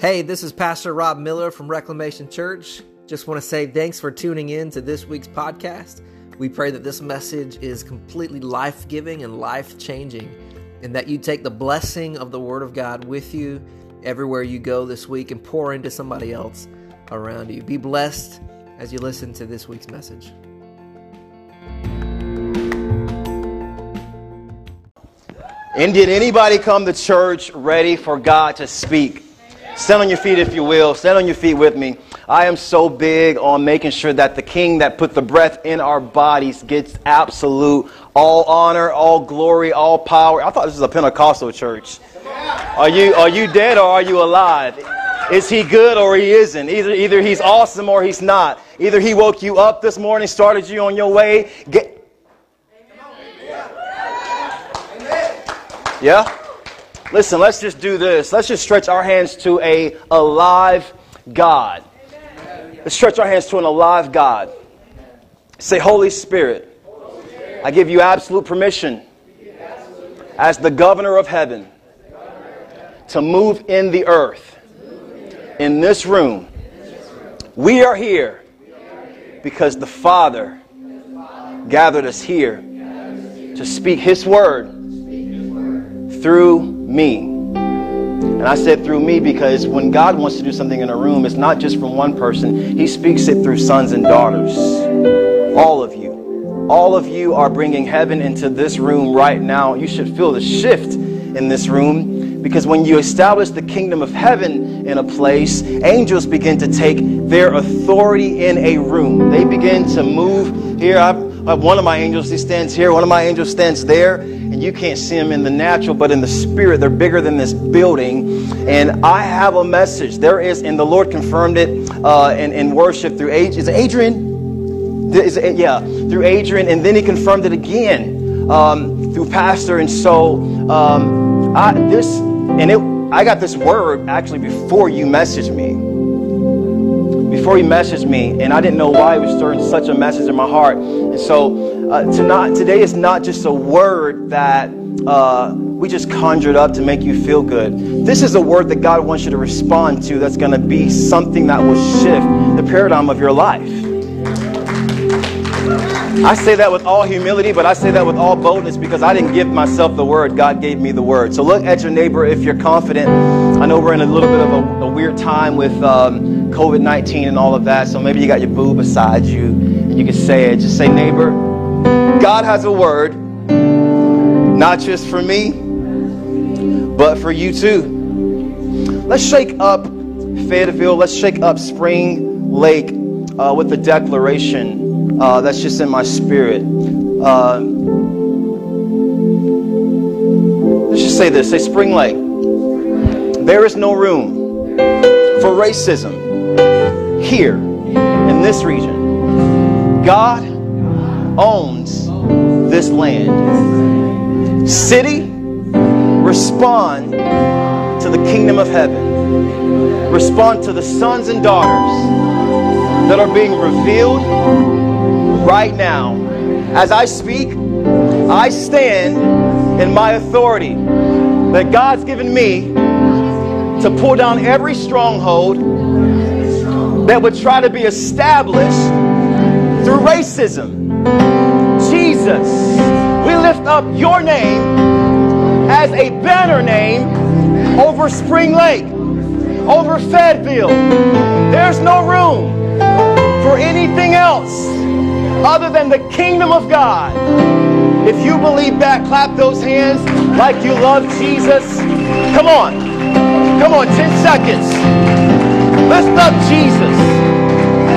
Hey, this is Pastor Rob Miller from Reclamation Church. Just want to say thanks for tuning in to this week's podcast. We pray that this message is completely life giving and life changing, and that you take the blessing of the Word of God with you everywhere you go this week and pour into somebody else around you. Be blessed as you listen to this week's message. And did anybody come to church ready for God to speak? Stand on your feet if you will. Stand on your feet with me. I am so big on making sure that the King that put the breath in our bodies gets absolute all honor, all glory, all power. I thought this was a Pentecostal church. Are you, are you dead or are you alive? Is he good or he isn't? Either, either he's awesome or he's not. Either he woke you up this morning, started you on your way. Get, Yeah? Listen, let's just do this. Let's just stretch our hands to a alive God. Let's stretch our hands to an alive God. Say, Holy Spirit, I give you absolute permission as the governor of heaven to move in the earth, in this room. We are here because the Father gathered us here to speak His word through me. And I said through me because when God wants to do something in a room, it's not just from one person, He speaks it through sons and daughters. All of you. All of you are bringing heaven into this room right now. You should feel the shift in this room because when you establish the kingdom of heaven in a place, angels begin to take their authority in a room. They begin to move here. I've, one of my angels, he stands here. One of my angels stands there and you can't see them in the natural, but in the spirit, they're bigger than this building. And I have a message. There is, and the Lord confirmed it uh, in, in worship through Adrian. Is Adrian? Is it, yeah, through Adrian, and then he confirmed it again um, through Pastor. And so um, I, this, and it, I got this word actually before you messaged me before he messaged me, and I didn't know why he was stirring such a message in my heart. And so uh, tonight, today is not just a word that uh, we just conjured up to make you feel good. This is a word that God wants you to respond to that's going to be something that will shift the paradigm of your life. I say that with all humility, but I say that with all boldness because I didn't give myself the word. God gave me the word. So look at your neighbor if you're confident. I know we're in a little bit of a, a weird time with um, COVID 19 and all of that. So maybe you got your boo beside you and you can say it. Just say, neighbor, God has a word, not just for me, but for you too. Let's shake up Fayetteville. Let's shake up Spring Lake uh, with a declaration uh, that's just in my spirit. Uh, let's just say this say, Spring Lake, there is no room for racism here in this region. God owns this land. City, respond to the kingdom of heaven. Respond to the sons and daughters that are being revealed right now. As I speak, I stand in my authority that God's given me to pull down every stronghold that would try to be established through racism. Jesus, we lift up your name as a banner name over Spring Lake, over Fayetteville. There's no room for anything else other than the kingdom of God. If you believe that, clap those hands like you love Jesus. Come on. Come on, 10 seconds. Lift up Jesus.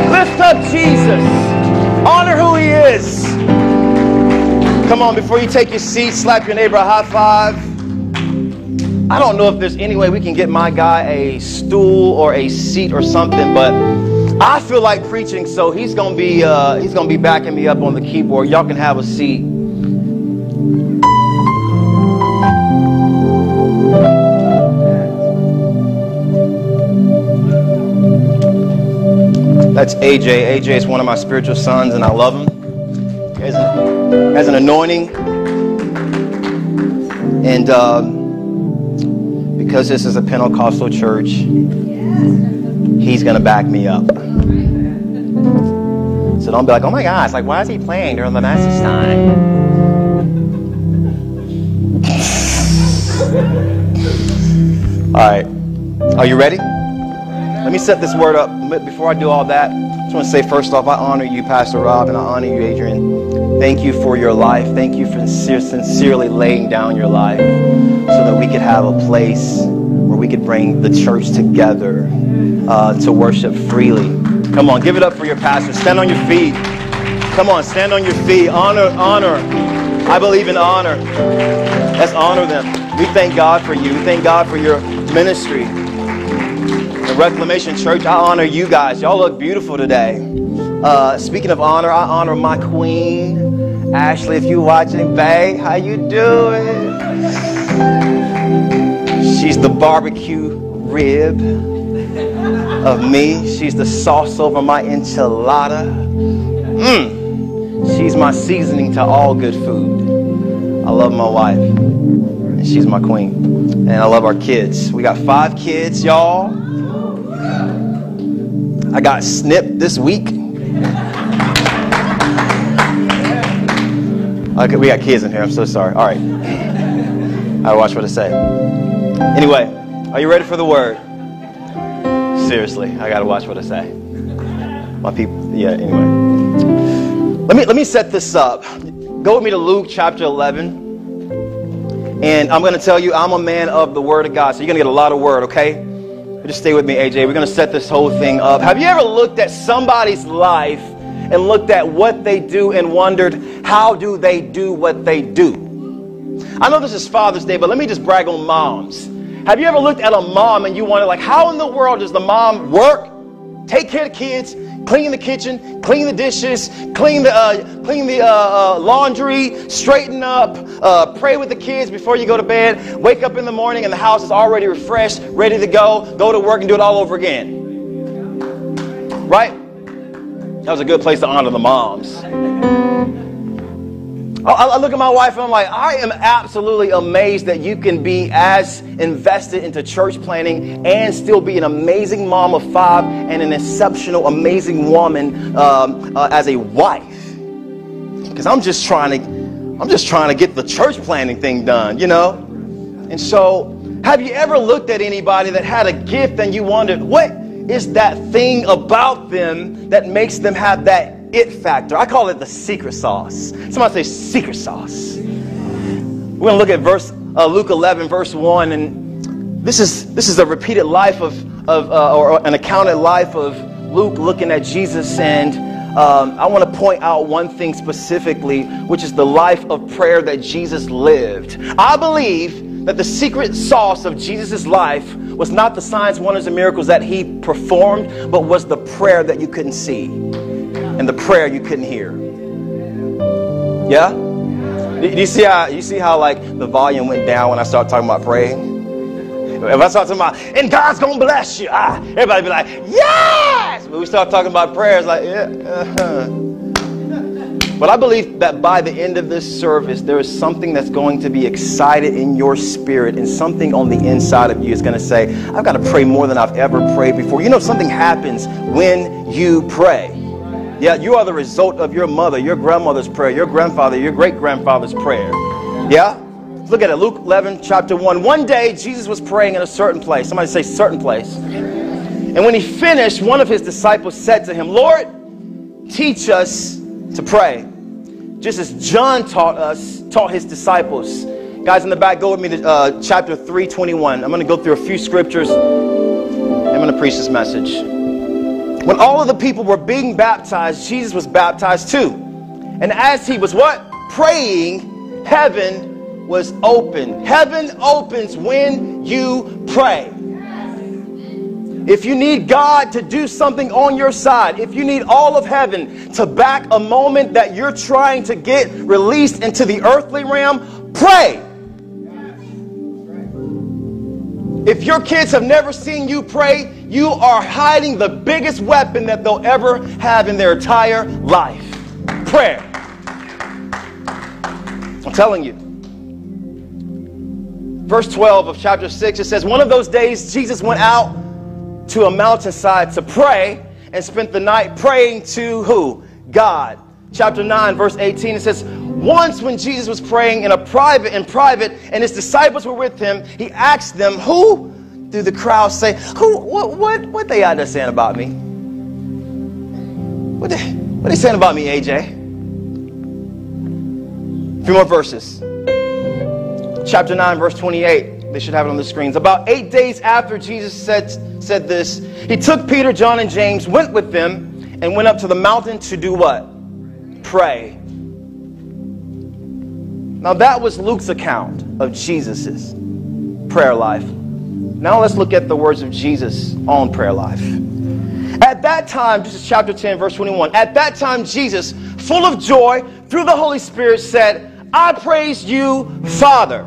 Lift up Jesus. Honor who he is. Come on, before you take your seat, slap your neighbor a high five. I don't know if there's any way we can get my guy a stool or a seat or something, but I feel like preaching, so he's gonna be uh, he's gonna be backing me up on the keyboard. Y'all can have a seat. That's AJ. AJ is one of my spiritual sons, and I love him. He has an, has an anointing, and uh, because this is a Pentecostal church He's going to back me up. So don't be like, oh my gosh, like, why is he playing during the message time? All right. Are you ready? Let me set this word up. Before I do all that, I just want to say first off, I honor you, Pastor Rob, and I honor you, Adrian. Thank you for your life. Thank you for sincerely laying down your life so that we could have a place where we could bring the church together uh, to worship freely. Come on, give it up for your pastor. Stand on your feet. Come on, stand on your feet. Honor, honor. I believe in honor. Let's honor them. We thank God for you. We thank God for your ministry. Reclamation Church, I honor you guys. Y'all look beautiful today. Uh, speaking of honor, I honor my queen, Ashley. If you watching, babe, how you doing? She's the barbecue rib of me. She's the sauce over my enchilada. Mm. She's my seasoning to all good food. I love my wife, and she's my queen. And I love our kids. We got five kids, y'all. I got snipped this week. Okay, we got kids in here. I'm so sorry. All right. I watch what I say. Anyway, are you ready for the word? Seriously, I gotta watch what I say. My people, yeah, anyway. Let me let me set this up. Go with me to Luke chapter 11. And I'm going to tell you, I'm a man of the Word of God. So you're going to get a lot of Word, okay? Just stay with me, AJ. We're going to set this whole thing up. Have you ever looked at somebody's life and looked at what they do and wondered, how do they do what they do? I know this is Father's Day, but let me just brag on moms. Have you ever looked at a mom and you wondered, like, how in the world does the mom work, take care of the kids, clean the kitchen, clean the dishes, clean the uh, clean the uh, uh, laundry, straighten up, uh, pray with the kids before you go to bed. Wake up in the morning and the house is already refreshed, ready to go. Go to work and do it all over again. Right? That was a good place to honor the moms. I, look at my wife and I'm like, I am absolutely amazed that you can be as invested into church planning and still be an amazing mom of five and an exceptional, amazing woman um, uh, as a wife. Because I'm just trying to, I'm just trying to get the church planning thing done, you know. And so, have you ever looked at anybody that had a gift and you wondered what is that thing about them that makes them have that it factor. I call it the secret sauce. Somebody say secret sauce. We're going to look at verse uh, Luke 11, verse 1, and this is this is a repeated life of of uh, or an accounted life of Luke looking at Jesus, and um, I want to point out one thing specifically, which is the life of prayer that Jesus lived. I believe that the secret sauce of Jesus' life was not the signs, wonders, and miracles that he performed, but was the prayer that you couldn't see and the prayer you couldn't hear. Yeah? Do you see how you see how like the volume went down when I started talking about praying? If I start talking about and God's gonna bless you, ah, everybody be like, yes. But we start talking about prayers, like, yeah. Uh-huh. But I believe that by the end of this service, there is something that's going to be excited in your spirit, and something on the inside of you is to say, I've got to pray more than I've ever prayed before. You know, something happens when you pray. Yeah, you are the result of your mother, your grandmother's prayer, your grandfather, your great grandfather's prayer. Yeah? Look at it. Luke 11, chapter 1. One day, Jesus was praying in a certain place. Somebody say, certain place. And when he finished, one of his disciples said to him, Lord, teach us to pray. Just as John taught us, taught his disciples. Guys in the back, go with me to uh, chapter 321. I'm going to go through a few scriptures. I'm going to preach this message. When all of the people were being baptized, Jesus was baptized too. And as he was what? Praying, heaven was open. Heaven opens when you pray. If you need God to do something on your side, if you need all of heaven to back a moment that you're trying to get released into the earthly realm, pray. If your kids have never seen you pray, you are hiding the biggest weapon that they'll ever have in their entire life prayer. I'm telling you. Verse 12 of chapter 6, it says, One of those days, Jesus went out to a mountainside to pray and spent the night praying to who? God. Chapter 9, verse 18, it says, Once when Jesus was praying in a private, in private, and his disciples were with him, he asked them, Who do the crowd say? Who what what what they there saying about me? What they what they saying about me, AJ? A few more verses. Chapter 9, verse 28. They should have it on the screens. About eight days after Jesus said, said this, he took Peter, John, and James, went with them, and went up to the mountain to do what? Pray. Now, that was Luke's account of Jesus' prayer life. Now, let's look at the words of Jesus on prayer life. At that time, this is chapter 10, verse 21. At that time, Jesus, full of joy through the Holy Spirit, said, I praise you, Father,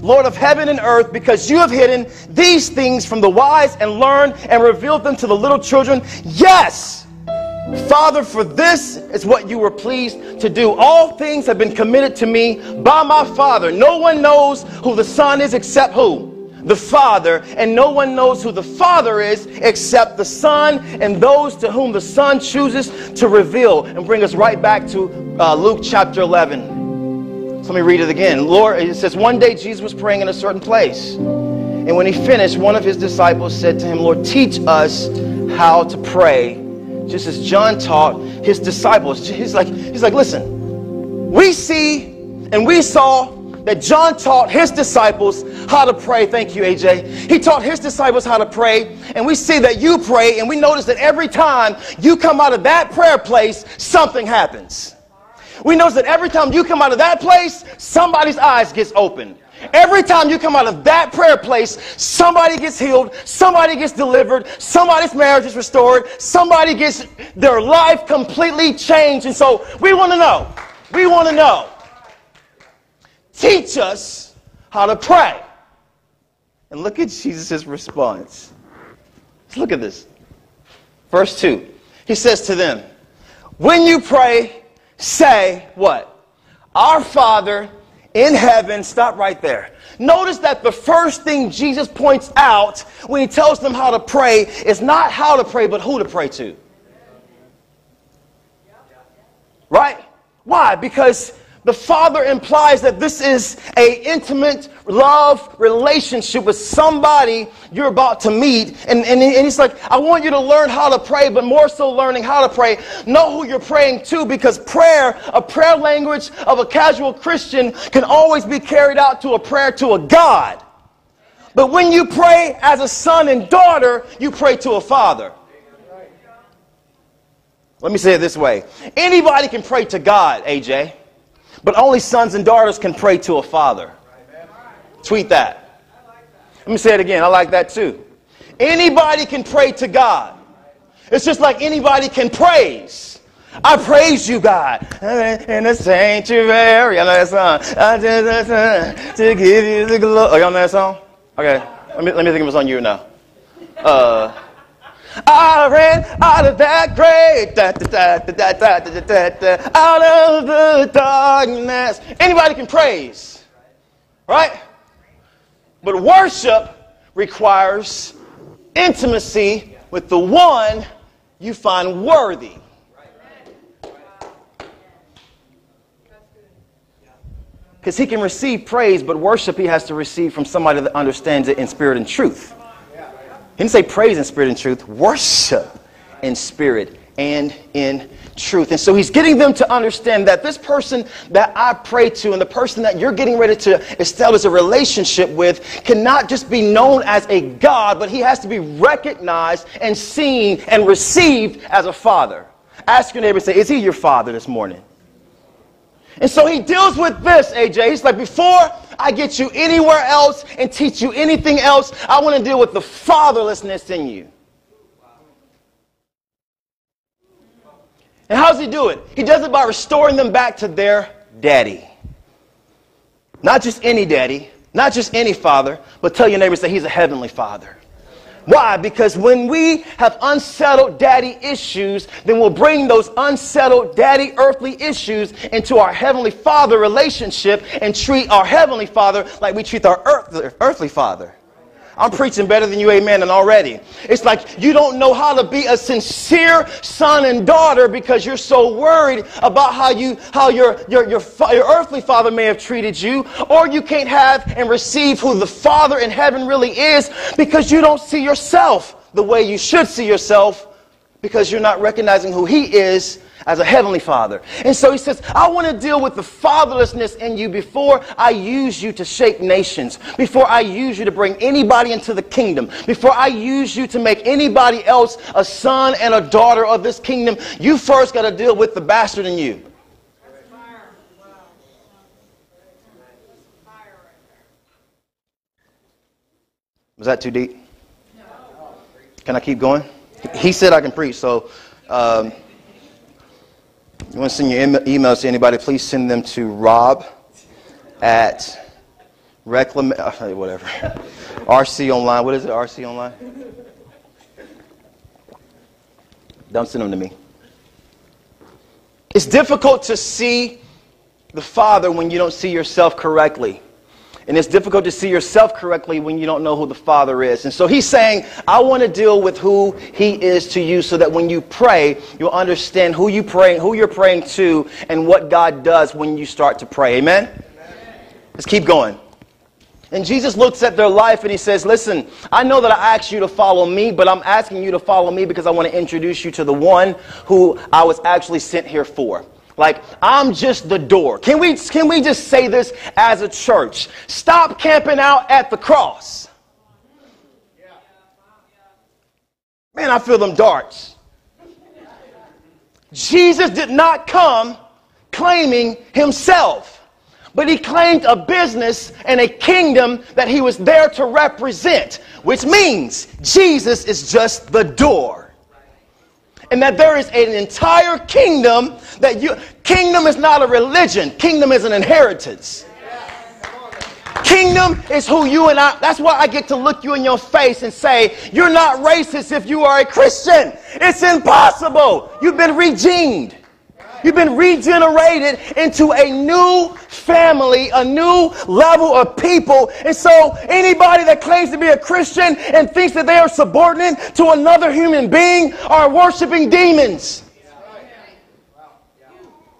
Lord of heaven and earth, because you have hidden these things from the wise and learned and revealed them to the little children. Yes, Father, for this is what you were pleased to do. All things have been committed to me by my Father. No one knows who the Son is except who? the Father, and no one knows who the Father is except the Son and those to whom the Son chooses to reveal. And bring us right back to uh, Luke chapter 11. So let me read it again. Lord, it says, One day Jesus was praying in a certain place. And when he finished, one of his disciples said to him, Lord, teach us how to pray. Just as John taught his disciples. He's like, he's like, listen, we see and we saw that John taught his disciples how to pray. Thank you, AJ. He taught his disciples how to pray, and we see that you pray, and we notice that every time you come out of that prayer place, something happens. We notice that every time you come out of that place, somebody's eyes gets open. Every time you come out of that prayer place, somebody gets healed, somebody gets delivered, somebody's marriage is restored, somebody gets their life completely changed. And so we want to know, we want to know Teach us how to pray. And look at Jesus' response. Let's look at this. Verse 2. He says to them, When you pray, say what? Our Father in heaven. Stop right there. Notice that the first thing Jesus points out when he tells them how to pray is not how to pray, but who to pray to. Right? Why? Because the Father implies that this is a intimate love relationship with somebody you're about to meet. And, and, and he's like, I want you to learn how to pray, but more so learning how to pray. Know who you're praying to because prayer, a prayer language of a casual Christian can always be carried out to a prayer to a God. But when you pray as a son and daughter, you pray to a father. Let me say it this way. Anybody can pray to God, AJ. But only sons and daughters can pray to a father. Tweet that. Let me say it again. I like that too. Anybody can pray to God. It's just like anybody can praise. I praise you, God, in the sanctuary. I know that song. I just to give you the glory. Oh, y'all know that song? Okay, let me, let me think of a song you know. Uh, I ran out of that grave, da, da, da, out of the darkness. Anybody can praise, right? But worship requires intimacy with the one you find worthy. Because he can receive praise, but worship he has to receive from somebody that understands it in spirit and truth. Didn't say praise in spirit and truth, worship in spirit and in truth. And so he's getting them to understand that this person that I pray to and the person that you're getting ready to establish a relationship with cannot just be known as a God, but he has to be recognized and seen and received as a father. Ask your neighbor, say, Is he your father this morning? And so he deals with this, AJ. He's like, Before I get you anywhere else and teach you anything else. I want to deal with the fatherlessness in you. And how does he do it? He does it by restoring them back to their daddy. Not just any daddy, not just any father, but tell your neighbors that he's a heavenly father. Why? Because when we have unsettled daddy issues, then we'll bring those unsettled daddy earthly issues into our heavenly father relationship and treat our heavenly father like we treat our earth, earthly father. I'm preaching better than you, amen, and already. It's like you don't know how to be a sincere son and daughter because you're so worried about how you, how your, your, your, your earthly father may have treated you, or you can't have and receive who the Father in heaven really is because you don't see yourself the way you should see yourself because you're not recognizing who He is as a heavenly father. And so he says, I want to deal with the fatherlessness in you before I use you to shake nations, before I use you to bring anybody into the kingdom, before I use you to make anybody else a son and a daughter of this kingdom. You first got to deal with the bastard in you. Was that too deep? Can I keep going? He said I can preach, so. Um, you want to send your emails to anybody, please send them to rob at reclam whatever RC online. What is it? RC online. Don't send them to me. It's difficult to see the Father when you don't see yourself correctly. And it's difficult to see yourself correctly when you don't know who the Father is. And so he's saying, I want to deal with who he is to you so that when you pray, you'll understand who you pray, who you're praying to and what God does when you start to pray. Amen? Amen. Let's keep going. And Jesus looks at their life and he says, Listen, I know that I asked you to follow me, but I'm asking you to follow me because I want to introduce you to the one who I was actually sent here for. Like, I'm just the door. Can we, can we just say this as a church? Stop camping out at the cross. Man, I feel them darts. Jesus did not come claiming himself, but he claimed a business and a kingdom that he was there to represent, which means Jesus is just the door and that there is an entire kingdom that you kingdom is not a religion. Kingdom is an inheritance. Kingdom is who you and I that's why I get to look you in your face and say you're not racist if you are a Christian. It's impossible. You've been redeemed. You've been regenerated into a new family, a new level of people. And so anybody that claims to be a Christian and thinks that they are subordinate to another human being are worshiping demons.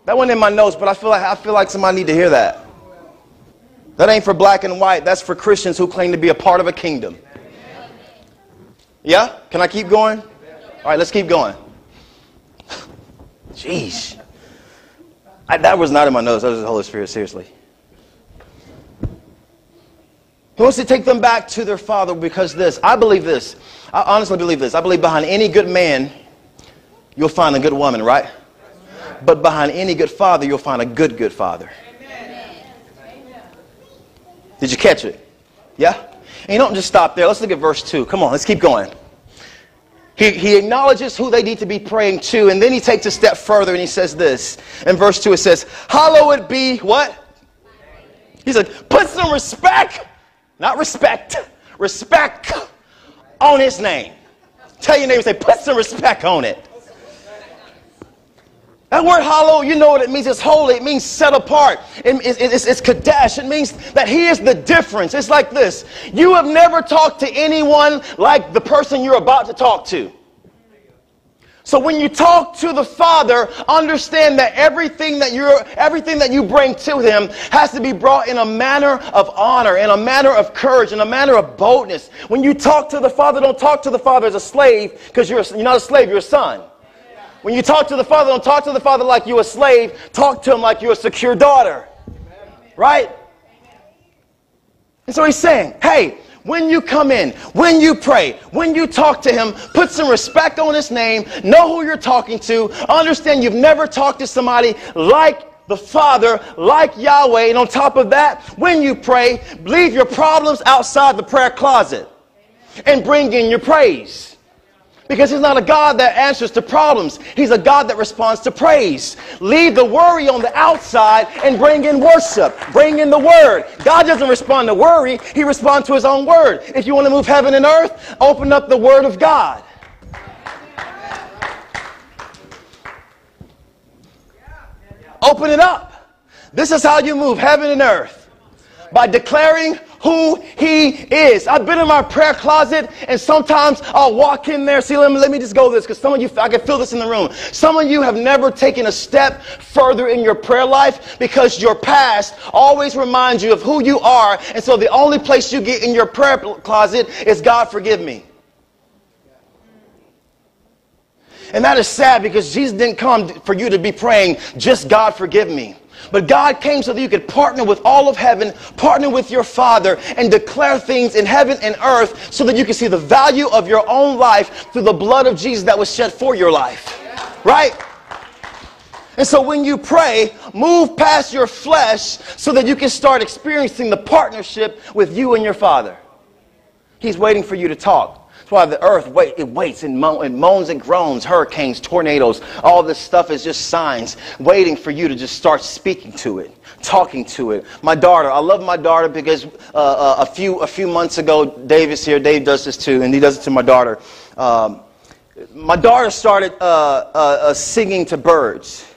That went in my notes, but I feel like I feel like somebody need to hear that. That ain't for black and white. That's for Christians who claim to be a part of a kingdom. Yeah? Can I keep going? All right, let's keep going. Jeez. I, that was not in my notes. That was the Holy Spirit, seriously. He wants to take them back to their father because this. I believe this. I honestly believe this. I believe behind any good man, you'll find a good woman, right? But behind any good father, you'll find a good, good father. Did you catch it? Yeah? And you don't just stop there. Let's look at verse 2. Come on, let's keep going. He, he acknowledges who they need to be praying to, and then he takes a step further and he says this. In verse 2, it says, Hallowed be what? He said, Put some respect, not respect, respect on his name. Tell your neighbor, say, Put some respect on it. That word hollow, you know what it means. It's holy. It means set apart. It, it, it's, it's kadesh. It means that He is the difference. It's like this. You have never talked to anyone like the person you're about to talk to. So when you talk to the Father, understand that everything that you're, everything that you bring to Him has to be brought in a manner of honor, in a manner of courage, in a manner of boldness. When you talk to the Father, don't talk to the Father as a slave because you're, you're not a slave, you're a son. When you talk to the Father, don't talk to the Father like you're a slave. Talk to Him like you're a secure daughter. Right? And so He's saying, hey, when you come in, when you pray, when you talk to Him, put some respect on His name, know who you're talking to, understand you've never talked to somebody like the Father, like Yahweh. And on top of that, when you pray, leave your problems outside the prayer closet and bring in your praise. Because he's not a God that answers to problems. He's a God that responds to praise. Leave the worry on the outside and bring in worship. Bring in the word. God doesn't respond to worry. He responds to his own word. If you want to move heaven and earth, open up the word of God. Open it up. This is how you move heaven and earth. By declaring who he is. I've been in my prayer closet and sometimes I'll walk in there. See, let me, let me just go this because some of you, I can feel this in the room. Some of you have never taken a step further in your prayer life because your past always reminds you of who you are. And so the only place you get in your prayer closet is God forgive me. And that is sad because Jesus didn't come for you to be praying, just God forgive me. But God came so that you could partner with all of heaven, partner with your Father, and declare things in heaven and earth so that you can see the value of your own life through the blood of Jesus that was shed for your life. Right? And so when you pray, move past your flesh so that you can start experiencing the partnership with you and your Father. He's waiting for you to talk. That's why the earth wait, it waits and, mo- moans and groans, hurricanes, tornadoes, all this stuff is just signs waiting for you to just start speaking to it, talking to it. My daughter, I love my daughter because uh, uh, a few a few months ago, Dave is here. Dave does this too, and he does it to my daughter. Um, my daughter started uh, uh, uh singing to birds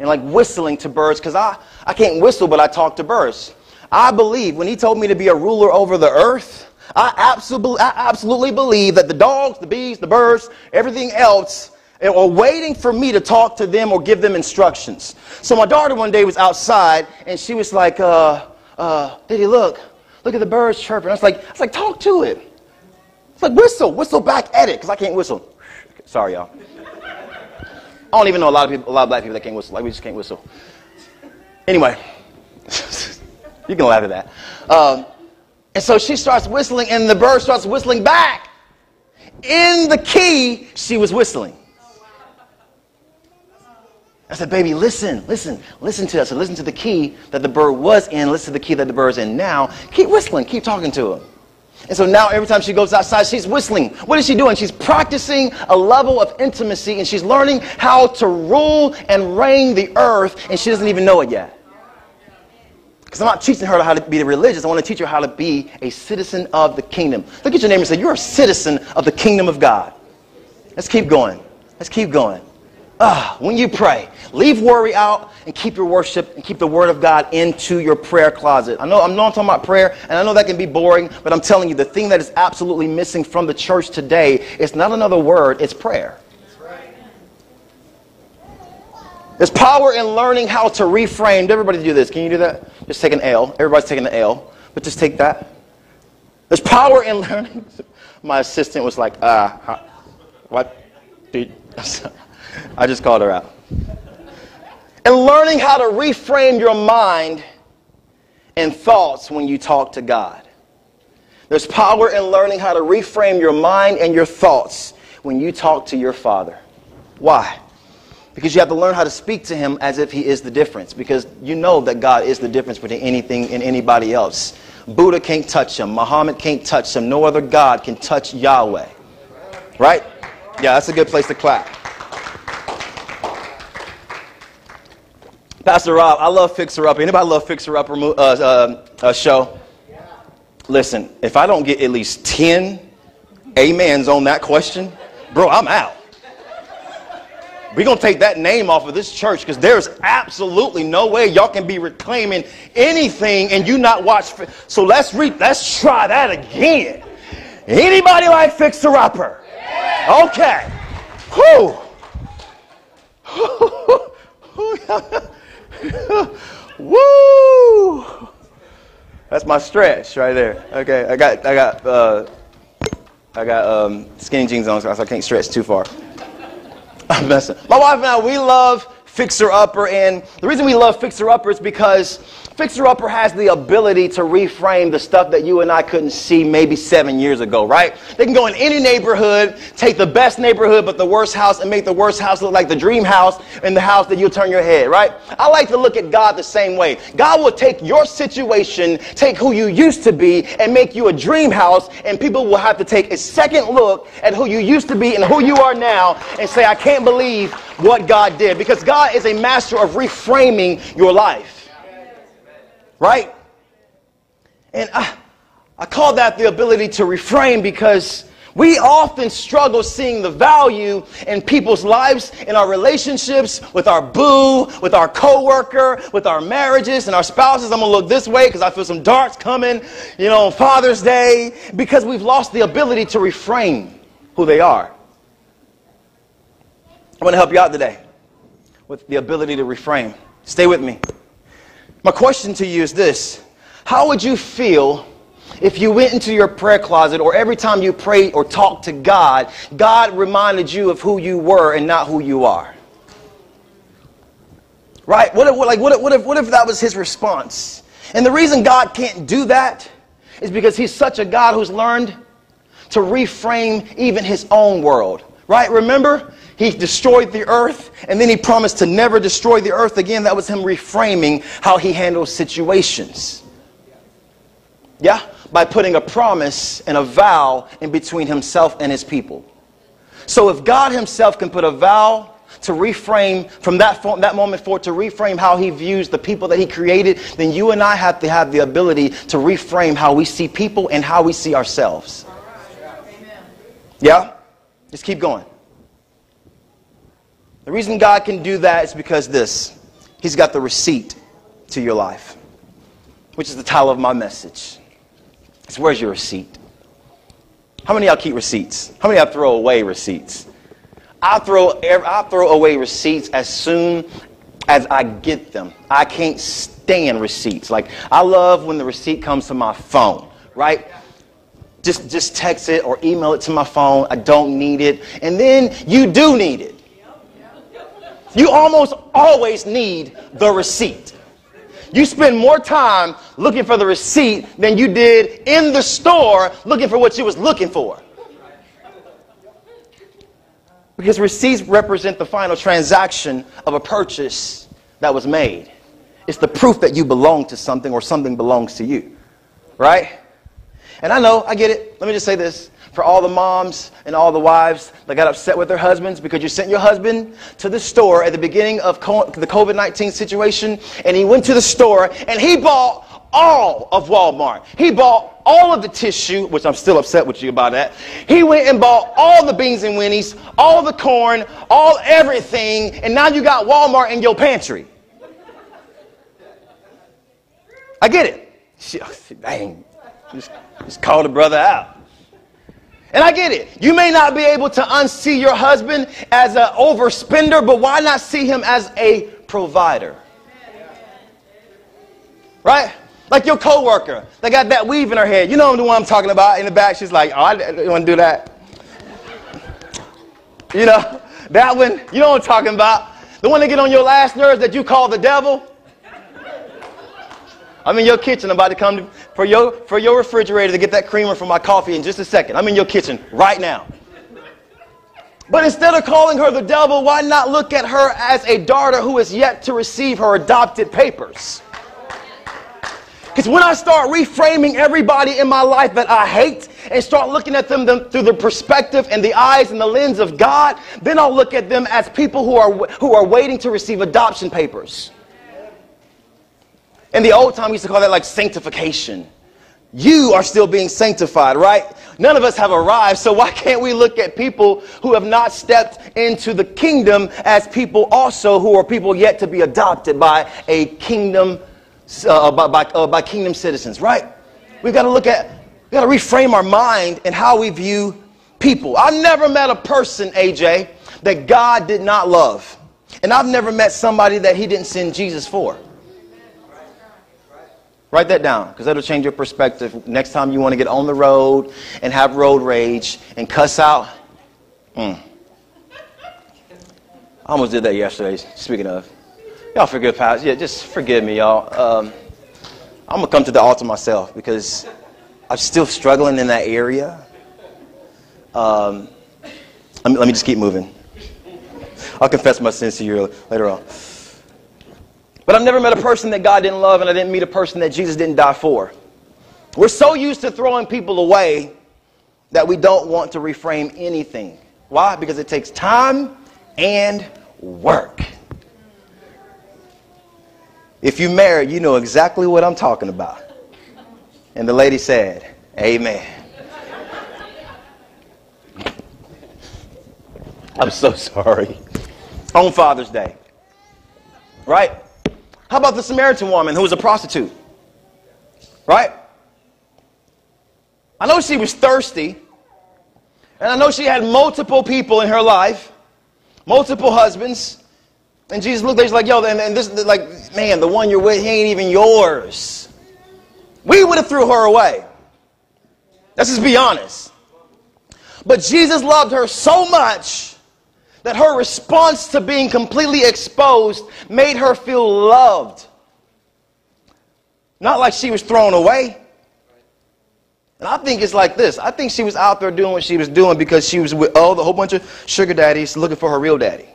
and like whistling to birds because I, I can't whistle, but I talk to birds. I believe when he told me to be a ruler over the earth, I absolutely, I absolutely believe that the dogs, the bees, the birds, everything else are waiting for me to talk to them or give them instructions. So my daughter one day was outside and she was like, uh, uh, look, look at the birds chirping. I was like, I was like, talk to it. It's like whistle, whistle back at it, because I can't whistle. Sorry, y'all. I don't even know a lot of people, a lot of black people that can't whistle. Like we just can't whistle. Anyway, you can laugh at that. Um, and so she starts whistling, and the bird starts whistling back in the key she was whistling. I said, baby, listen, listen, listen to us. And listen to the key that the bird was in. Listen to the key that the bird's in now. Keep whistling. Keep talking to him. And so now every time she goes outside, she's whistling. What is she doing? She's practicing a level of intimacy and she's learning how to rule and reign the earth, and she doesn't even know it yet. Because I'm not teaching her how to be religious. I want to teach her how to be a citizen of the kingdom. Look at your neighbor and say, You're a citizen of the kingdom of God. Let's keep going. Let's keep going. Ah, when you pray, leave worry out and keep your worship and keep the word of God into your prayer closet. I know I'm not talking about prayer, and I know that can be boring, but I'm telling you, the thing that is absolutely missing from the church today is not another word, it's prayer. There's power in learning how to reframe. Everybody do this. Can you do that? Just take an L. Everybody's taking an L, but just take that. There's power in learning. My assistant was like, uh, what? Dude. I just called her out. And learning how to reframe your mind and thoughts when you talk to God. There's power in learning how to reframe your mind and your thoughts when you talk to your Father. Why? Because you have to learn how to speak to him as if he is the difference. Because you know that God is the difference between anything and anybody else. Buddha can't touch him. Muhammad can't touch him. No other God can touch Yahweh. Right? Yeah, that's a good place to clap. Pastor Rob, I love Fixer Upper. Anybody love Fixer Upper uh, uh, uh, show? Listen, if I don't get at least 10 amens on that question, bro, I'm out. We're going to take that name off of this church because there's absolutely no way y'all can be reclaiming anything and you not watch. So let's read, let's try that again. Anybody like Fixer Upper? Okay. Whew. Woo! That's my stretch right there. Okay, I got I got uh, I got um, skinny jeans on, so I can't stretch too far. I'm messing. My wife and I, we love Fixer Upper, and the reason we love Fixer Upper is because Fixer Upper has the ability to reframe the stuff that you and I couldn't see maybe seven years ago, right? They can go in any neighborhood, take the best neighborhood but the worst house, and make the worst house look like the dream house and the house that you'll turn your head, right? I like to look at God the same way. God will take your situation, take who you used to be, and make you a dream house, and people will have to take a second look at who you used to be and who you are now and say, I can't believe what God did. Because God is a master of reframing your life. Right? And I, I call that the ability to refrain because We often struggle seeing the value in people's lives, in our relationships, with our boo, with our coworker, with our marriages and our spouses. I'm gonna look this way because I feel some darts coming, you know, on Father's Day, because we've lost the ability to refrain who they are. I want to help you out today with the ability to refrain. Stay with me. My question to you is this How would you feel? If you went into your prayer closet or every time you prayed or talked to God, God reminded you of who you were and not who you are. Right? What if, like, what if, what if, what if that was his response? And the reason God can't do that is because he's such a God who's learned to reframe even his own world. Right? Remember? He destroyed the earth and then he promised to never destroy the earth again. That was him reframing how he handles situations. Yeah? by putting a promise and a vow in between himself and his people. So if God himself can put a vow to reframe from that, that moment forward to reframe how he views the people that he created, then you and I have to have the ability to reframe how we see people and how we see ourselves. Yeah? Just keep going. The reason God can do that is because this He's got the receipt to your life, which is the title of my message. It's where's your receipt? How many y'all keep receipts? How many y'all throw away receipts? I throw, I throw away receipts as soon as I get them. I can't stand receipts. Like, I love when the receipt comes to my phone, right? Just, just text it or email it to my phone. I don't need it. And then you do need it. You almost always need the receipt. You spend more time looking for the receipt than you did in the store looking for what you was looking for. Because receipts represent the final transaction of a purchase that was made. It's the proof that you belong to something or something belongs to you. Right? And I know, I get it. Let me just say this for all the moms and all the wives that got upset with their husbands because you sent your husband to the store at the beginning of the COVID 19 situation, and he went to the store and he bought all of Walmart. He bought all of the tissue, which I'm still upset with you about that. He went and bought all the beans and winnies, all the corn, all everything, and now you got Walmart in your pantry. I get it. Dang. Just, just call the brother out. And I get it. You may not be able to unsee your husband as an overspender, but why not see him as a provider? Right? Like your coworker, they got that weave in her head. You know the one I'm talking about in the back. She's like, oh, I don't want to do that. You know, that one, you know what I'm talking about. The one that get on your last nerves that you call the devil. I'm in your kitchen. I'm about to come for, your, for your refrigerator to get that creamer for my coffee in just a second. I'm in your kitchen right now. But instead of calling her the devil, why not look at her as a daughter who is yet to receive her adopted papers? Because when I start reframing everybody in my life that I hate and start looking at them, them, through the perspective and the eyes and the lens of God, then I'll look at them as people who are, who are waiting to receive adoption papers. In the old time, we used to call that like sanctification. You are still being sanctified, right? None of us have arrived, so why can't we look at people who have not stepped into the kingdom as people also who are people yet to be adopted by a kingdom, uh, by, by, uh, by kingdom citizens, right? We've got to look at, we've got to reframe our mind and how we view people. I've never met a person, AJ, that God did not love. And I've never met somebody that he didn't send Jesus for. Write that down because that'll change your perspective. Next time you want to get on the road and have road rage and cuss out. Mm. I almost did that yesterday, speaking of. Y'all forgive, Pastor. Yeah, just forgive me, y'all. Um, I'm going to come to the altar myself because I'm still struggling in that area. Um, let, me, let me just keep moving. I'll confess my sins to you later on. But I've never met a person that God didn't love, and I didn't meet a person that Jesus didn't die for. We're so used to throwing people away that we don't want to reframe anything. Why? Because it takes time and work. If you married, you know exactly what I'm talking about. And the lady said, Amen. I'm so sorry. On Father's Day. Right? How about the Samaritan woman who was a prostitute? Right? I know she was thirsty. And I know she had multiple people in her life, multiple husbands. And Jesus looked at her, like, yo, and, and this, like, man, the one you're with, he ain't even yours. We would have threw her away. Let's just be honest. But Jesus loved her so much that her response to being completely exposed made her feel loved. Not like she was thrown away. And I think it's like this. I think she was out there doing what she was doing because she was with oh, the whole bunch of sugar daddies looking for her real daddy.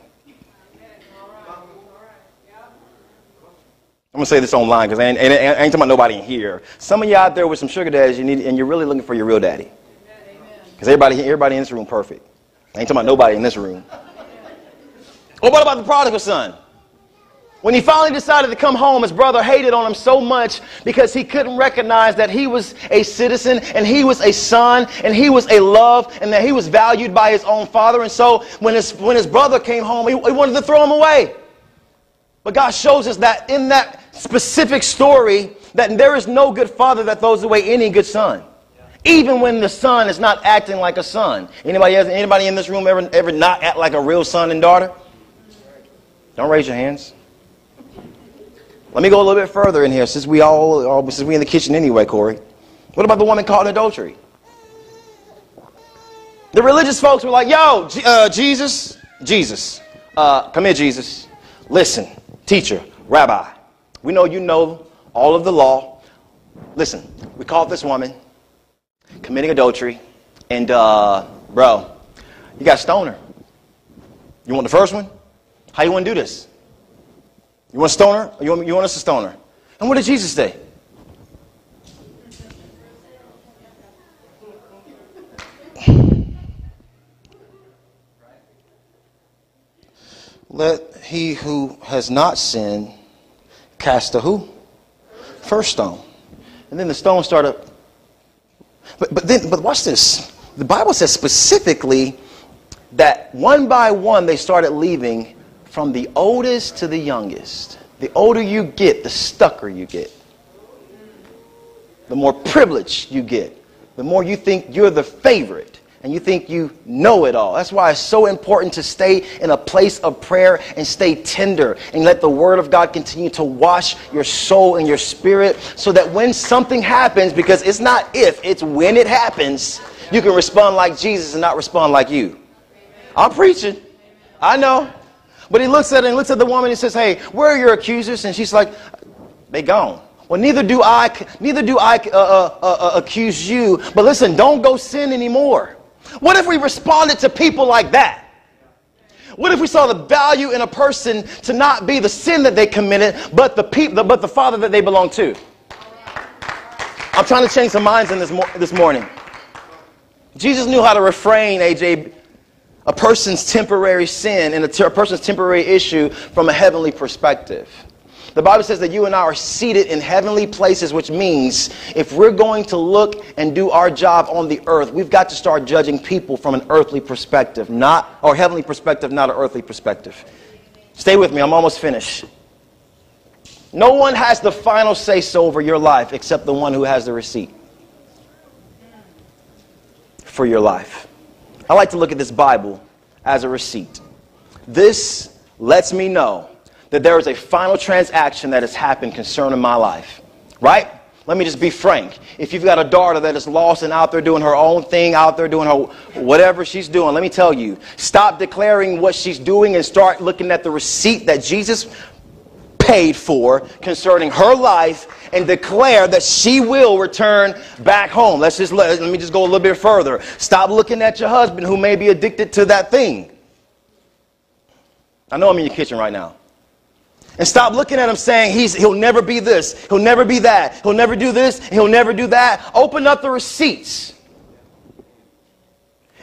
I'm gonna say this online because I ain't, I ain't talking about nobody in here. Some of you out there with some sugar daddies, you need, and you're really looking for your real daddy. Because everybody, everybody in this room perfect. I ain't talking about nobody in this room. Well, what about the prodigal son? When he finally decided to come home, his brother hated on him so much because he couldn't recognize that he was a citizen and he was a son and he was a love and that he was valued by his own father. And so when his, when his brother came home, he, he wanted to throw him away. But God shows us that in that specific story, that there is no good father that throws away any good son. Even when the son is not acting like a son. Anybody, anybody in this room ever, ever not act like a real son and daughter? Don't raise your hands. Let me go a little bit further in here, since we all, all since we in the kitchen anyway, Corey. What about the woman caught in adultery? The religious folks were like, "Yo, G- uh, Jesus, Jesus, uh, come here, Jesus. Listen, teacher, rabbi. We know you know all of the law. Listen, we caught this woman committing adultery, and uh, bro, you got stoner. You want the first one? How you want to do this? You want stoner? You want, you want us a stoner? And what did Jesus say? Let he who has not sinned cast a who? First stone. And then the stone started. But, but then, but watch this. The Bible says specifically that one by one they started leaving from the oldest to the youngest. The older you get, the stucker you get. The more privilege you get. The more you think you're the favorite and you think you know it all. That's why it's so important to stay in a place of prayer and stay tender and let the Word of God continue to wash your soul and your spirit so that when something happens, because it's not if, it's when it happens, you can respond like Jesus and not respond like you. I'm preaching. I know. But he looks at her and looks at the woman and says, Hey, where are your accusers? And she's like, They gone. Well, neither do I, neither do I uh, uh, uh, uh, accuse you. But listen, don't go sin anymore. What if we responded to people like that? What if we saw the value in a person to not be the sin that they committed, but the people, but the father that they belong to? I'm trying to change some minds in this, mo- this morning. Jesus knew how to refrain, AJ, a person's temporary sin and a, ter- a person's temporary issue from a heavenly perspective. The Bible says that you and I are seated in heavenly places, which means if we're going to look and do our job on the earth, we've got to start judging people from an earthly perspective, not or heavenly perspective, not an earthly perspective. Stay with me, I'm almost finished. No one has the final say so over your life except the one who has the receipt for your life. I like to look at this Bible as a receipt. This lets me know that there is a final transaction that has happened concerning my life. Right? Let me just be frank. If you've got a daughter that is lost and out there doing her own thing, out there doing her whatever she's doing, let me tell you, stop declaring what she's doing and start looking at the receipt that Jesus paid for concerning her life and declare that she will return back home. Let's just let, let me just go a little bit further. Stop looking at your husband who may be addicted to that thing. I know I'm in your kitchen right now. And stop looking at him saying he's, he'll never be this, he'll never be that, he'll never do this, he'll never do that. Open up the receipts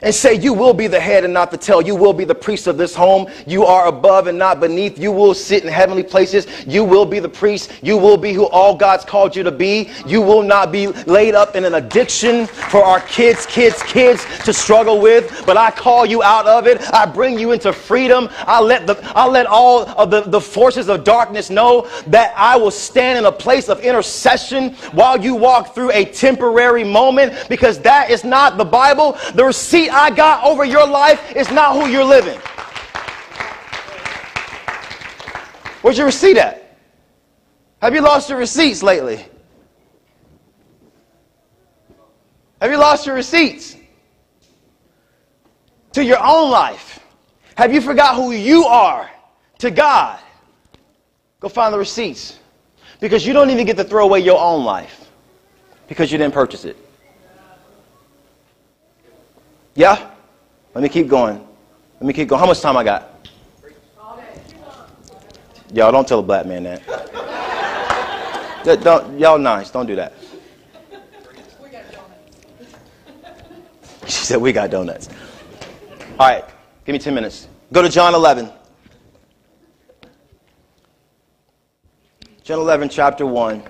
and say, You will be the head and not the tail. You will be the priest of this home. You are above and not beneath. You will sit in heavenly places. You will be the priest. You will be who all God's called you to be. You will not be laid up in an addiction for our kids, kids, kids to struggle with. But I call you out of it. I bring you into freedom. I let the I let all of the, the forces of darkness know that I will stand in a place of intercession while you walk through a temporary moment because that is not the Bible. The receipt I got over your life is not who you're living. Where's your receipt at? Have you lost your receipts lately? Have you lost your receipts to your own life? Have you forgot who you are to God? Go find the receipts. Because you don't even get to throw away your own life because you didn't purchase it. Yeah? Let me keep going. Let me keep going. How much time I got? Y'all don't tell a black man that. don't, y'all nice. Don't do that. She said, We got donuts. All right, give me 10 minutes. Go to John 11. John 11, chapter 1.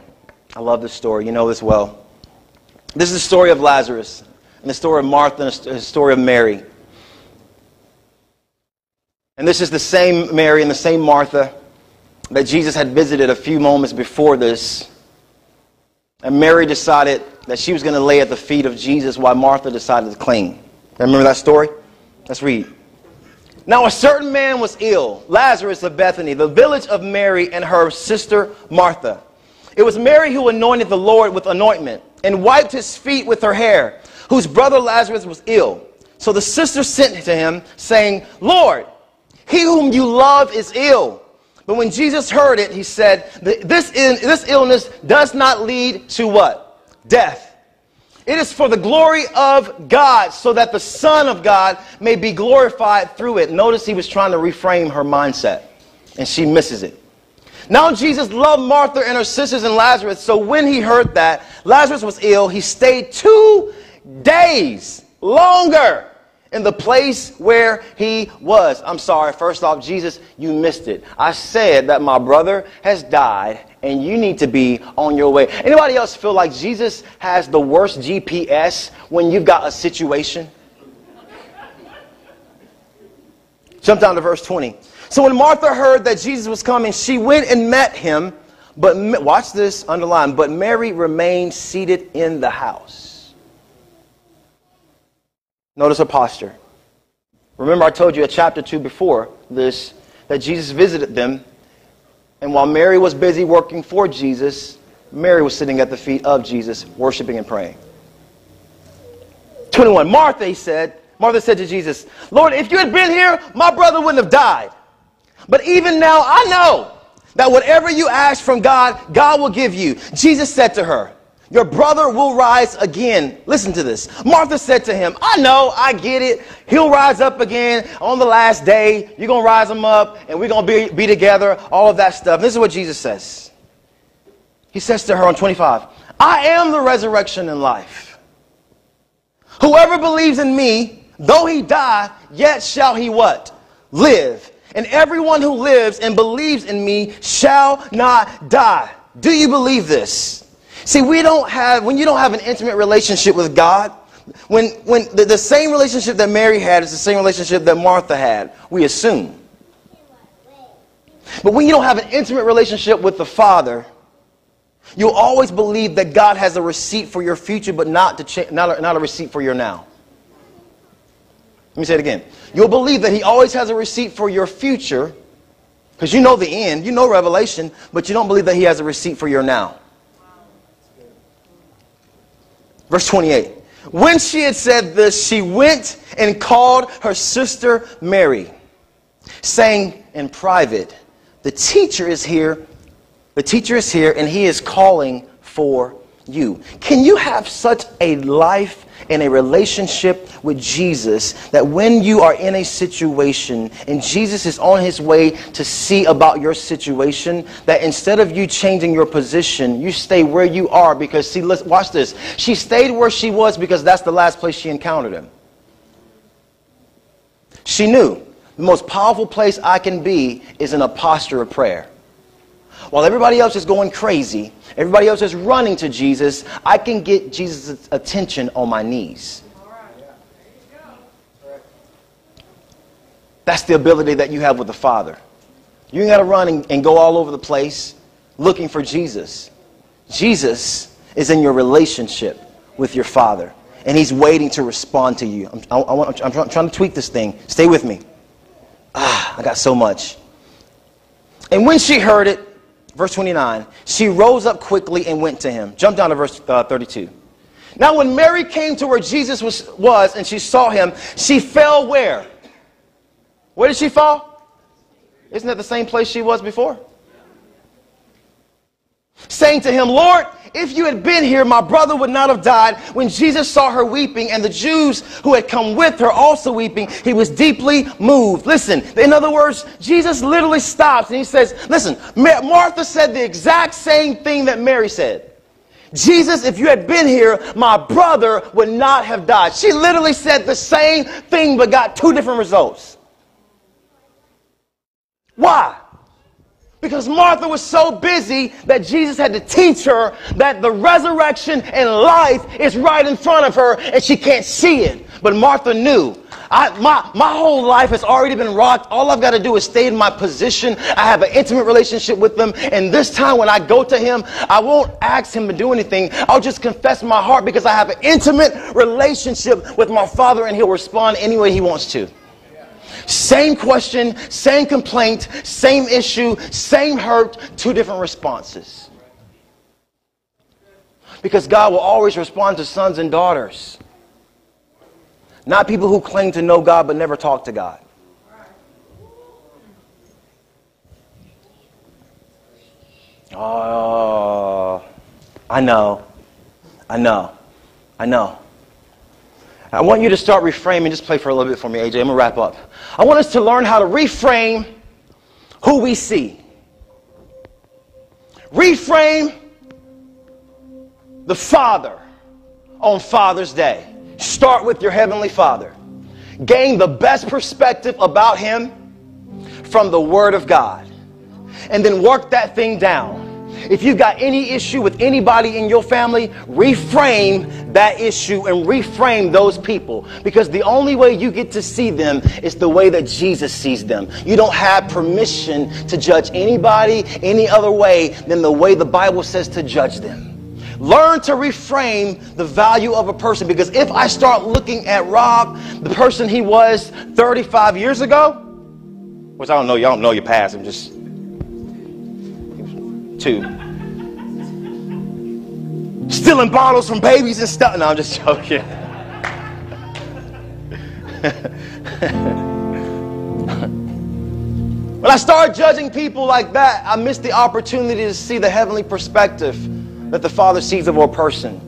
I love this story. You know this well. This is the story of Lazarus and the story of Martha and the story of Mary. And this is the same Mary and the same Martha that Jesus had visited a few moments before this. And Mary decided that she was going to lay at the feet of Jesus while Martha decided to clean. Remember that story? Let's read. Now, a certain man was ill, Lazarus of Bethany, the village of Mary and her sister Martha. It was Mary who anointed the Lord with anointment and wiped his feet with her hair whose brother Lazarus was ill. So the sister sent to him, saying, Lord, he whom you love is ill. But when Jesus heard it, he said, this, this illness does not lead to what? Death. It is for the glory of God, so that the Son of God may be glorified through it. Notice he was trying to reframe her mindset, and she misses it. Now Jesus loved Martha and her sisters and Lazarus, so when he heard that Lazarus was ill, he stayed two days longer in the place where he was. I'm sorry, first off, Jesus, you missed it. I said that my brother has died and you need to be on your way. Anybody else feel like Jesus has the worst GPS when you've got a situation? Jump down to verse 20. So when Martha heard that Jesus was coming, she went and met him. But watch this, underline. But Mary remained seated in the house. Notice her posture. Remember, I told you a chapter 2 before this that Jesus visited them, and while Mary was busy working for Jesus, Mary was sitting at the feet of Jesus, worshiping and praying. 21. Martha, said, Martha said to Jesus, Lord, if you had been here, my brother wouldn't have died. But even now, I know that whatever you ask from God, God will give you. Jesus said to her, your brother will rise again. Listen to this. Martha said to him, I know, I get it. He'll rise up again on the last day. You're going to rise him up and we're going to be, be together, all of that stuff. This is what Jesus says. He says to her on 25, I am the resurrection and life. Whoever believes in me, though he die, yet shall he what? Live. And everyone who lives and believes in me shall not die. Do you believe this? See, we don't have, when you don't have an intimate relationship with God, when, when the, the same relationship that Mary had is the same relationship that Martha had, we assume. But when you don't have an intimate relationship with the Father, you'll always believe that God has a receipt for your future, but not, to cha- not, a, not a receipt for your now. Let me say it again. You'll believe that He always has a receipt for your future, because you know the end, you know Revelation, but you don't believe that He has a receipt for your now. Verse 28. When she had said this, she went and called her sister Mary, saying in private, The teacher is here. The teacher is here, and he is calling for you. Can you have such a life and a relationship with Jesus that when you are in a situation and Jesus is on his way to see about your situation, that instead of you changing your position, you stay where you are because, see, let's watch this. She stayed where she was because that's the last place she encountered him. She knew the most powerful place I can be is in a posture of prayer. While everybody else is going crazy, everybody else is running to Jesus, I can get Jesus' attention on my knees. That's the ability that you have with the Father. You ain't got to run and, and, go all over the place looking for Jesus. Jesus is in your relationship with your Father, and He's waiting to respond to you. I'm, I, I, I'm trying to tweak this thing. Stay with me. Ah, I got so much. And when she heard it, verse 29, she rose up quickly and went to him. Jump down to verse uh, 32. Now, when Mary came to where Jesus was, was and she saw him, she fell where? Where did she fall? Isn't that the same place she was before? Saying to him, Lord, if you had been here, my brother would not have died. When Jesus saw her weeping and the Jews who had come with her also weeping, he was deeply moved. Listen, in other words, Jesus literally stops and he says, Listen, Martha said the exact same thing that Mary said. Jesus, if you had been here, my brother would not have died. She literally said the same thing but got two different results. Why? Because Martha was so busy that Jesus had to teach her that the resurrection and life is right in front of her and she can't see it. But Martha knew. I, my, my whole life has already been rocked. All I've got to do is stay in my position. I have an intimate relationship with them. And this time when I go to him, I won't ask him to do anything. I'll just confess my heart because I have an intimate relationship with my father and he'll respond any way he wants to. Same question, same complaint, same issue, same hurt, two different responses. Because God will always respond to sons and daughters, not people who claim to know God but never talk to God. Oh, I know. I know. I know. I want you to start reframing. Just play for a little bit for me, AJ. I'm going to wrap up. I want us to learn how to reframe who we see. Reframe the Father on Father's Day. Start with your Heavenly Father. Gain the best perspective about Him from the Word of God. And then work that thing down if you've got any issue with anybody in your family, reframe that issue and reframe those people. Because the only way you get to see them is the way that Jesus sees them. You don't have permission to judge anybody any other way than the way the Bible says to judge them. Learn to reframe the value of a person because if I start looking at Rob, the person he was 35 years ago, which I don't know, y'all don't know your past, I'm just Stealing bottles from babies and stuff. No, I'm just joking. when I start judging people like that, I miss the opportunity to see the heavenly perspective that the Father sees of a person.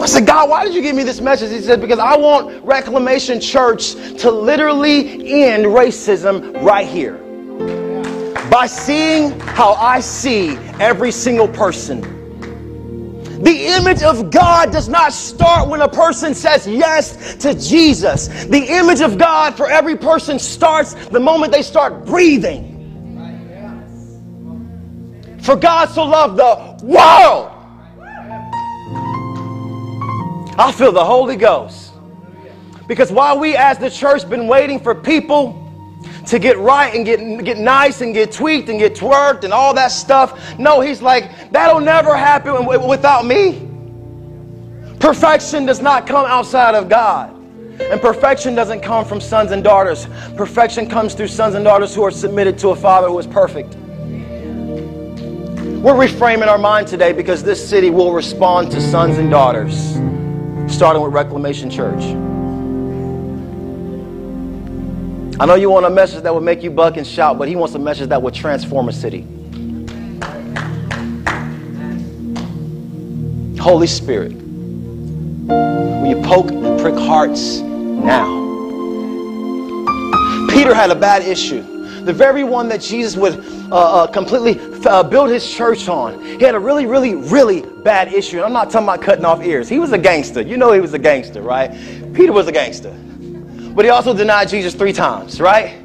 I said, God, why did you give me this message? He said, because I want Reclamation Church to literally end racism right here by seeing how I see every single person. The image of God does not start when a person says yes to Jesus. The image of God for every person starts the moment they start breathing. For God so loved the world. I feel the Holy Ghost. Because while we as the church been waiting for people to get right and get, get nice and get tweaked and get twerked and all that stuff. No, he's like, that'll never happen without me. Perfection does not come outside of God. And perfection doesn't come from sons and daughters. Perfection comes through sons and daughters who are submitted to a father who is perfect. We're reframing our mind today because this city will respond to sons and daughters, starting with Reclamation Church. I know you want a message that will make you buck and shout, but he wants a message that will transform a city. Holy Spirit, will you poke and prick hearts now? Peter had a bad issue. the very one that Jesus would uh, uh, completely uh, build his church on. He had a really, really, really bad issue. And I'm not talking about cutting off ears. He was a gangster. You know he was a gangster, right? Peter was a gangster. But he also denied Jesus three times, right?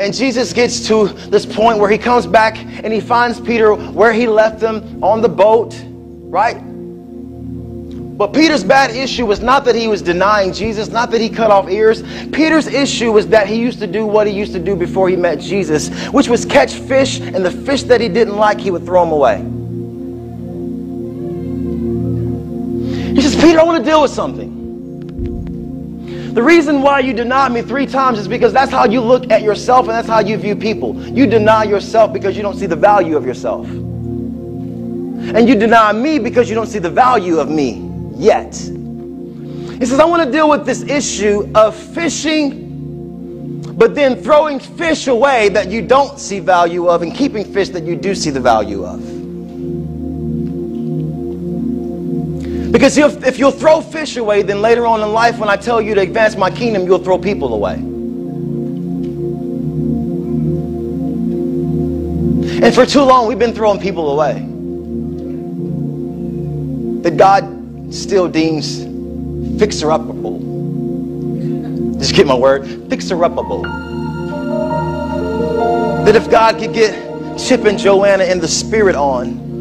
And Jesus gets to this point where he comes back and he finds Peter where he left him on the boat, right? But Peter's bad issue was not that he was denying Jesus, not that he cut off ears. Peter's issue was that he used to do what he used to do before he met Jesus, which was catch fish, and the fish that he didn't like, he would throw them away. He says, Peter, I want to deal with something. The reason why you deny me three times is because that's how you look at yourself and that's how you view people. You deny yourself because you don't see the value of yourself. And you deny me because you don't see the value of me yet. He says, I want to deal with this issue of fishing, but then throwing fish away that you don't see value of and keeping fish that you do see the value of. Because if, if you'll throw fish away, then later on in life, when I tell you to advance my kingdom, you'll throw people away. And for too long, we've been throwing people away. That God still deems fixer upable. Just get my word, fixer upable. That if God could get Chip and Joanna in the spirit on,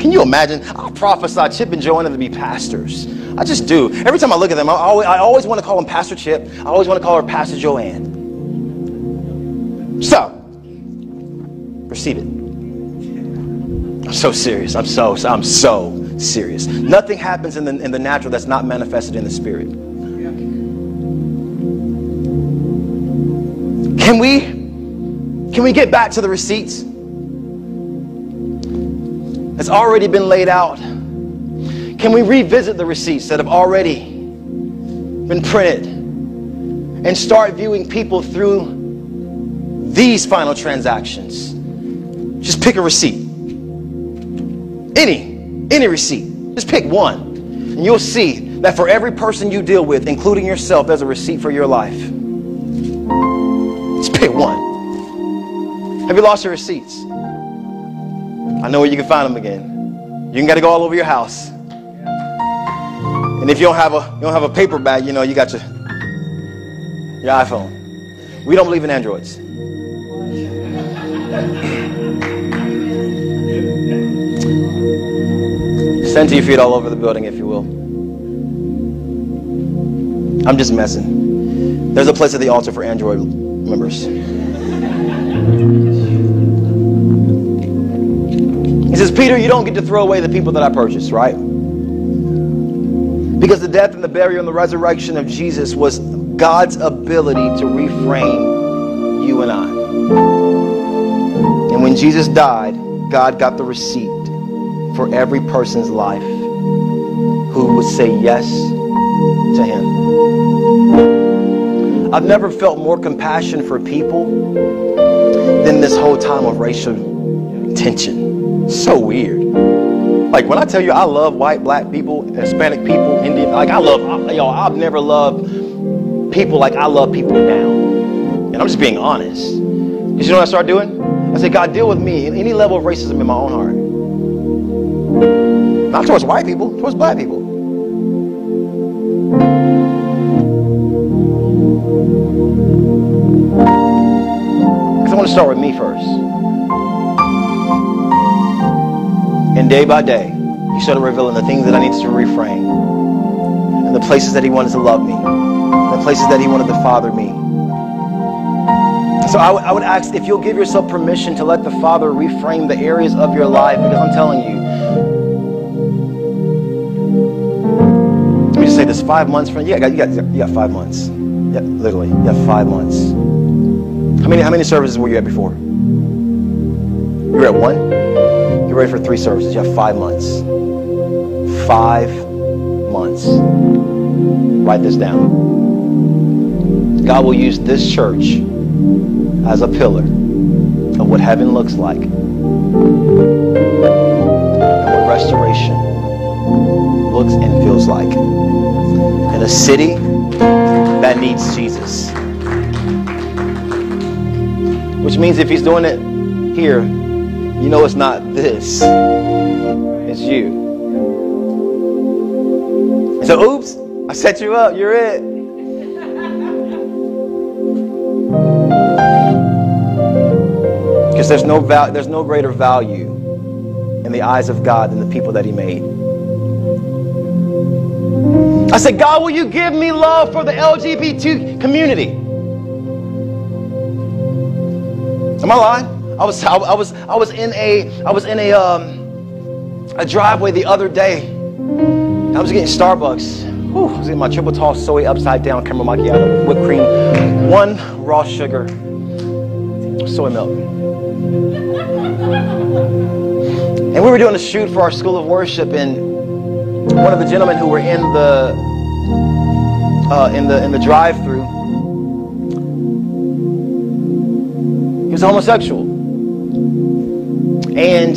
can you imagine? I prophesy Chip and Joanna to be pastors. I just do. Every time I look at them, I always, I always want to call them Pastor Chip. I always want to call her Pastor Joanne. So, receive it. I'm so serious. I'm so, I'm so serious. Nothing happens in the, in the natural that's not manifested in the spirit. Can we can we get back to the receipts? That's already been laid out. Can we revisit the receipts that have already been printed and start viewing people through these final transactions? Just pick a receipt. Any any receipt. Just pick one. And you'll see that for every person you deal with, including yourself, there's a receipt for your life. Just pick one. Have you lost your receipts? I know where you can find them again. You ain't got to go all over your house. And if you don't have a you don't have a paper bag, you know you got your your iPhone. We don't believe in androids. Stand to your feet all over the building, if you will. I'm just messing. There's a place at the altar for Android members. Says, Peter, you don't get to throw away the people that I purchased, right? Because the death and the burial and the resurrection of Jesus was God's ability to reframe you and I. And when Jesus died, God got the receipt for every person's life who would say yes to Him. I've never felt more compassion for people than this whole time of racial tension. So weird. Like when I tell you I love white, black people, Hispanic people, Indian, like I love, y'all, I've never loved people like I love people now. And I'm just being honest. Because you know what I started doing? I said, God, deal with me in any level of racism in my own heart. Not towards white people, towards black people. Because I want to start with me first. Day by day, he started revealing the things that I needed to reframe. And the places that he wanted to love me. The places that he wanted to father me. So I, would ask if you'll give yourself permission to let the Father reframe the areas of your life because I'm telling you, Let me just say this five months from yeah, you got, you got five months. Yeah, literally, you got five months. How many how many services were you at before? You were at one. You're ready for three services. You have five months. Five months. Write this down. God will use this church as a pillar of what heaven looks like and what restoration looks and feels like in a city that needs Jesus. Which means if he's doing it here, you know it's not this, it's you. So, oops, I set you up, you're it. Because there's no val- there's no greater value in the eyes of God than the people that He made. I said, God, will you give me love for the LGBT community? Am I lying? I was I, was I was in a I was in a um a driveway the other day. I was getting Starbucks. Whew, I was getting my triple tall soy upside down caramel macchiato, whipped cream, one raw sugar, soy milk. And we were doing a shoot for our school of worship, and one of the gentlemen who were in the uh, in the in the drive-through, he was homosexual, and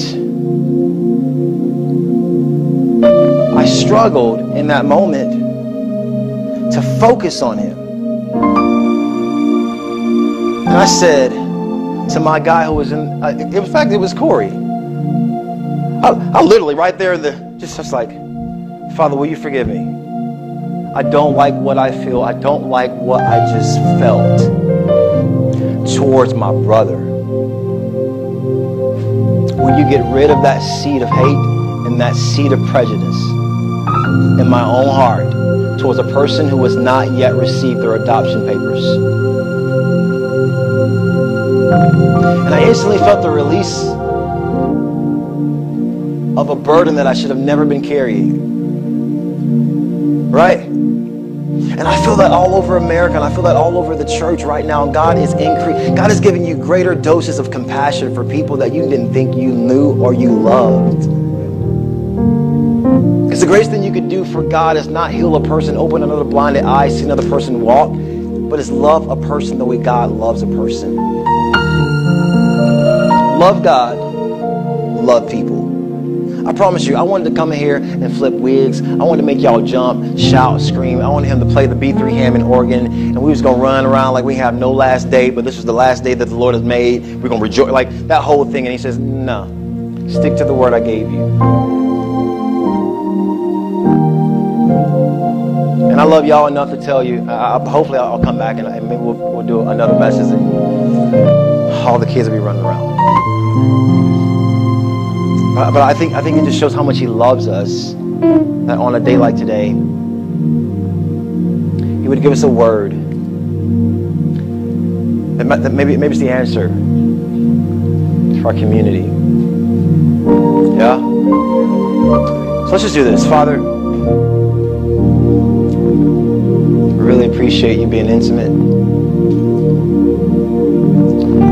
I struggled in that moment to focus on him. And I said to my guy who was in, uh, in fact, it was Corey. I, I literally right there the just just like, Father, will you forgive me? I don't like what I feel. I don't like what I just felt towards my brother. Will you get rid of that seed of hate and that seed of prejudice in my own heart towards a person who has not yet received their adoption papers? And I instantly felt the release of a burden that I should have never been carrying. Right? And I feel that all over America, and I feel that all over the church right now. God is increasing. God is giving you greater doses of compassion for people that you didn't think you knew or you loved. Because the greatest thing you could do for God is not heal a person, open another blinded eye, see another person walk, but is love a person the way God loves a person. Love God, love people. I promise you, I wanted to come in here and flip wigs. I wanted to make y'all jump, shout, scream. I wanted him to play the B3 Hammond organ, and we was gonna run around like we have no last day, but this was the last day that the Lord has made. We're gonna rejoice, like that whole thing. And he says, No, stick to the word I gave you. And I love y'all enough to tell you. Uh, hopefully, I'll come back and, and maybe we'll, we'll do another message. And all the kids will be running around. But, but I think I think it just shows how much He loves us. That on a day like today, He would give us a word. That, maybe maybe it's the answer for our community. Yeah. So let's just do this, Father. We really appreciate you being intimate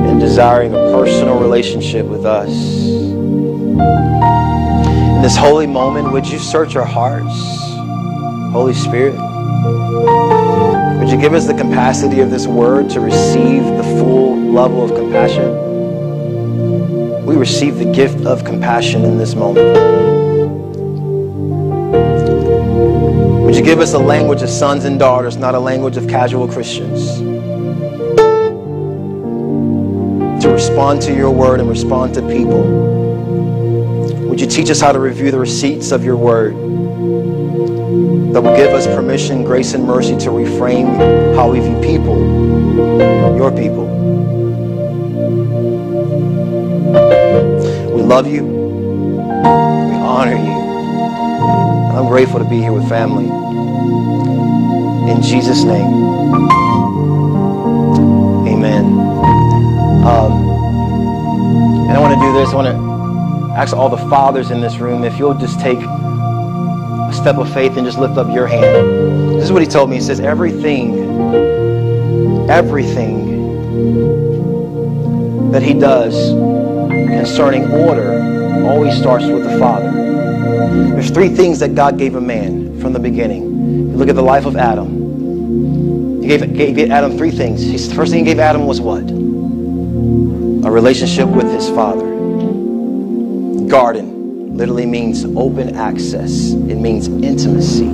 and desiring a personal relationship with us. In this holy moment, would you search our hearts, Holy Spirit? Would you give us the capacity of this word to receive the full level of compassion? We receive the gift of compassion in this moment. Would you give us a language of sons and daughters, not a language of casual Christians? To respond to your word and respond to people. Would you teach us how to review the receipts of your word? That will give us permission, grace, and mercy to reframe how we view people, your people. We love you. We honor you. I'm grateful to be here with family. In Jesus' name, amen. Um, and I want to do this. I want to ask all the fathers in this room if you'll just take a step of faith and just lift up your hand. This is what he told me. He says, everything, everything that he does concerning order always starts with the Father. There's three things that God gave a man from the beginning. You look at the life of Adam. He gave, gave Adam three things. The first thing he gave Adam was what? A relationship with his father. Garden literally means open access. It means intimacy.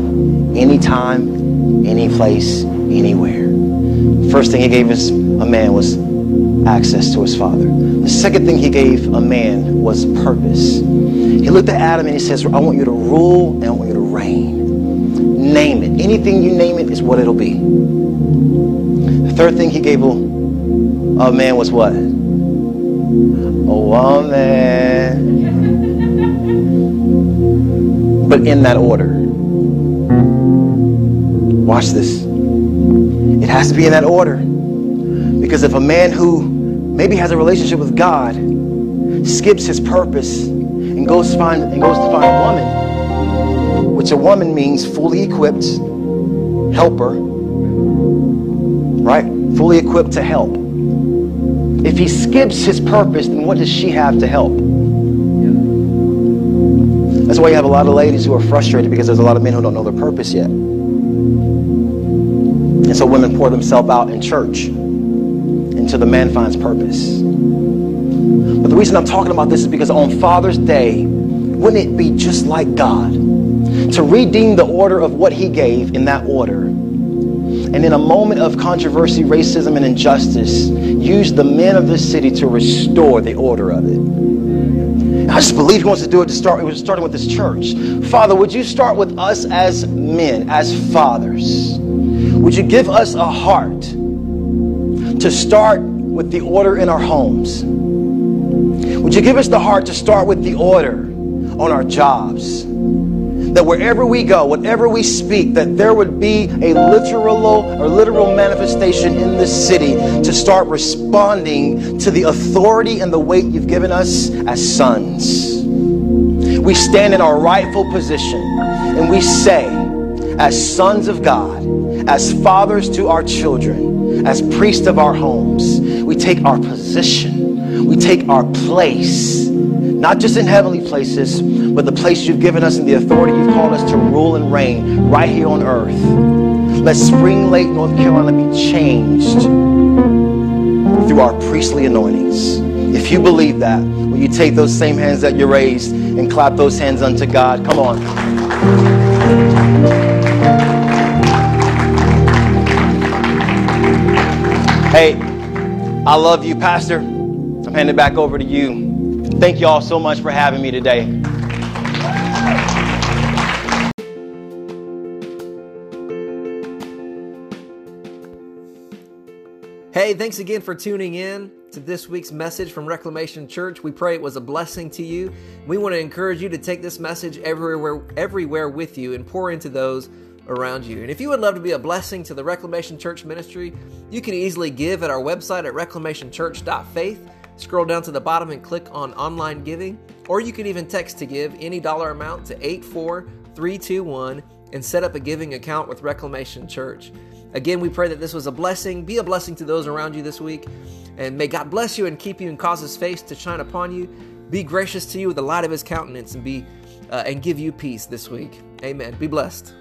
Anytime, any place, anywhere. First thing he gave us a man was access to his father. The second thing he gave a man was purpose. He looked at Adam and he says, I want you to rule and I want you to reign. Name it. Anything you name it is what it'll be. The third thing he gave a, a man was what? A woman. But in that order. Watch this. It has to be in that order. Because if a man who maybe has a relationship with God skips his purpose and goes find and goes to find a woman, which a woman means fully equipped helper, right? Fully equipped to help. If he skips his purpose, then what does she have to help? That's why you have a lot of ladies who are frustrated because there's a lot of men who don't know their purpose yet. And so women pour themselves out in church until the man finds purpose. But the reason I'm talking about this is because on Father's Day, wouldn't it be just like God to redeem the order of what He gave in that order? And in a moment of controversy, racism, and injustice, use the men of this city to restore the order of it. I just believe He wants to do it to start. It was starting with this church. Father, would you start with us as men, as fathers? Would you give us a heart to start with the order in our homes? Would you give us the heart to start with the order on our jobs? That wherever we go, whatever we speak, that there would be a literal or literal manifestation in this city to start responding to the authority and the weight you've given us as sons. We stand in our rightful position and we say, as sons of God, as fathers to our children, as priests of our homes, we take our position, we take our place, not just in heavenly places, but the place you've given us and the authority you've called us to rule and reign right here on earth. Let Spring Lake, North Carolina be changed through our priestly anointings. If you believe that, will you take those same hands that you raised and clap those hands unto God? Come on. Hey, I love you, Pastor. I'm handing back over to you. Thank you all so much for having me today. Hey, thanks again for tuning in to this week's message from Reclamation Church. We pray it was a blessing to you. We want to encourage you to take this message everywhere everywhere with you and pour into those around you. And if you would love to be a blessing to the Reclamation Church ministry, you can easily give at our website at reclamationchurch.faith. Scroll down to the bottom and click on online giving, or you can even text to give any dollar amount to 84321 and set up a giving account with Reclamation Church. Again, we pray that this was a blessing. Be a blessing to those around you this week. And may God bless you and keep you and cause his face to shine upon you. Be gracious to you with the light of his countenance and be uh, and give you peace this week. Amen. Be blessed.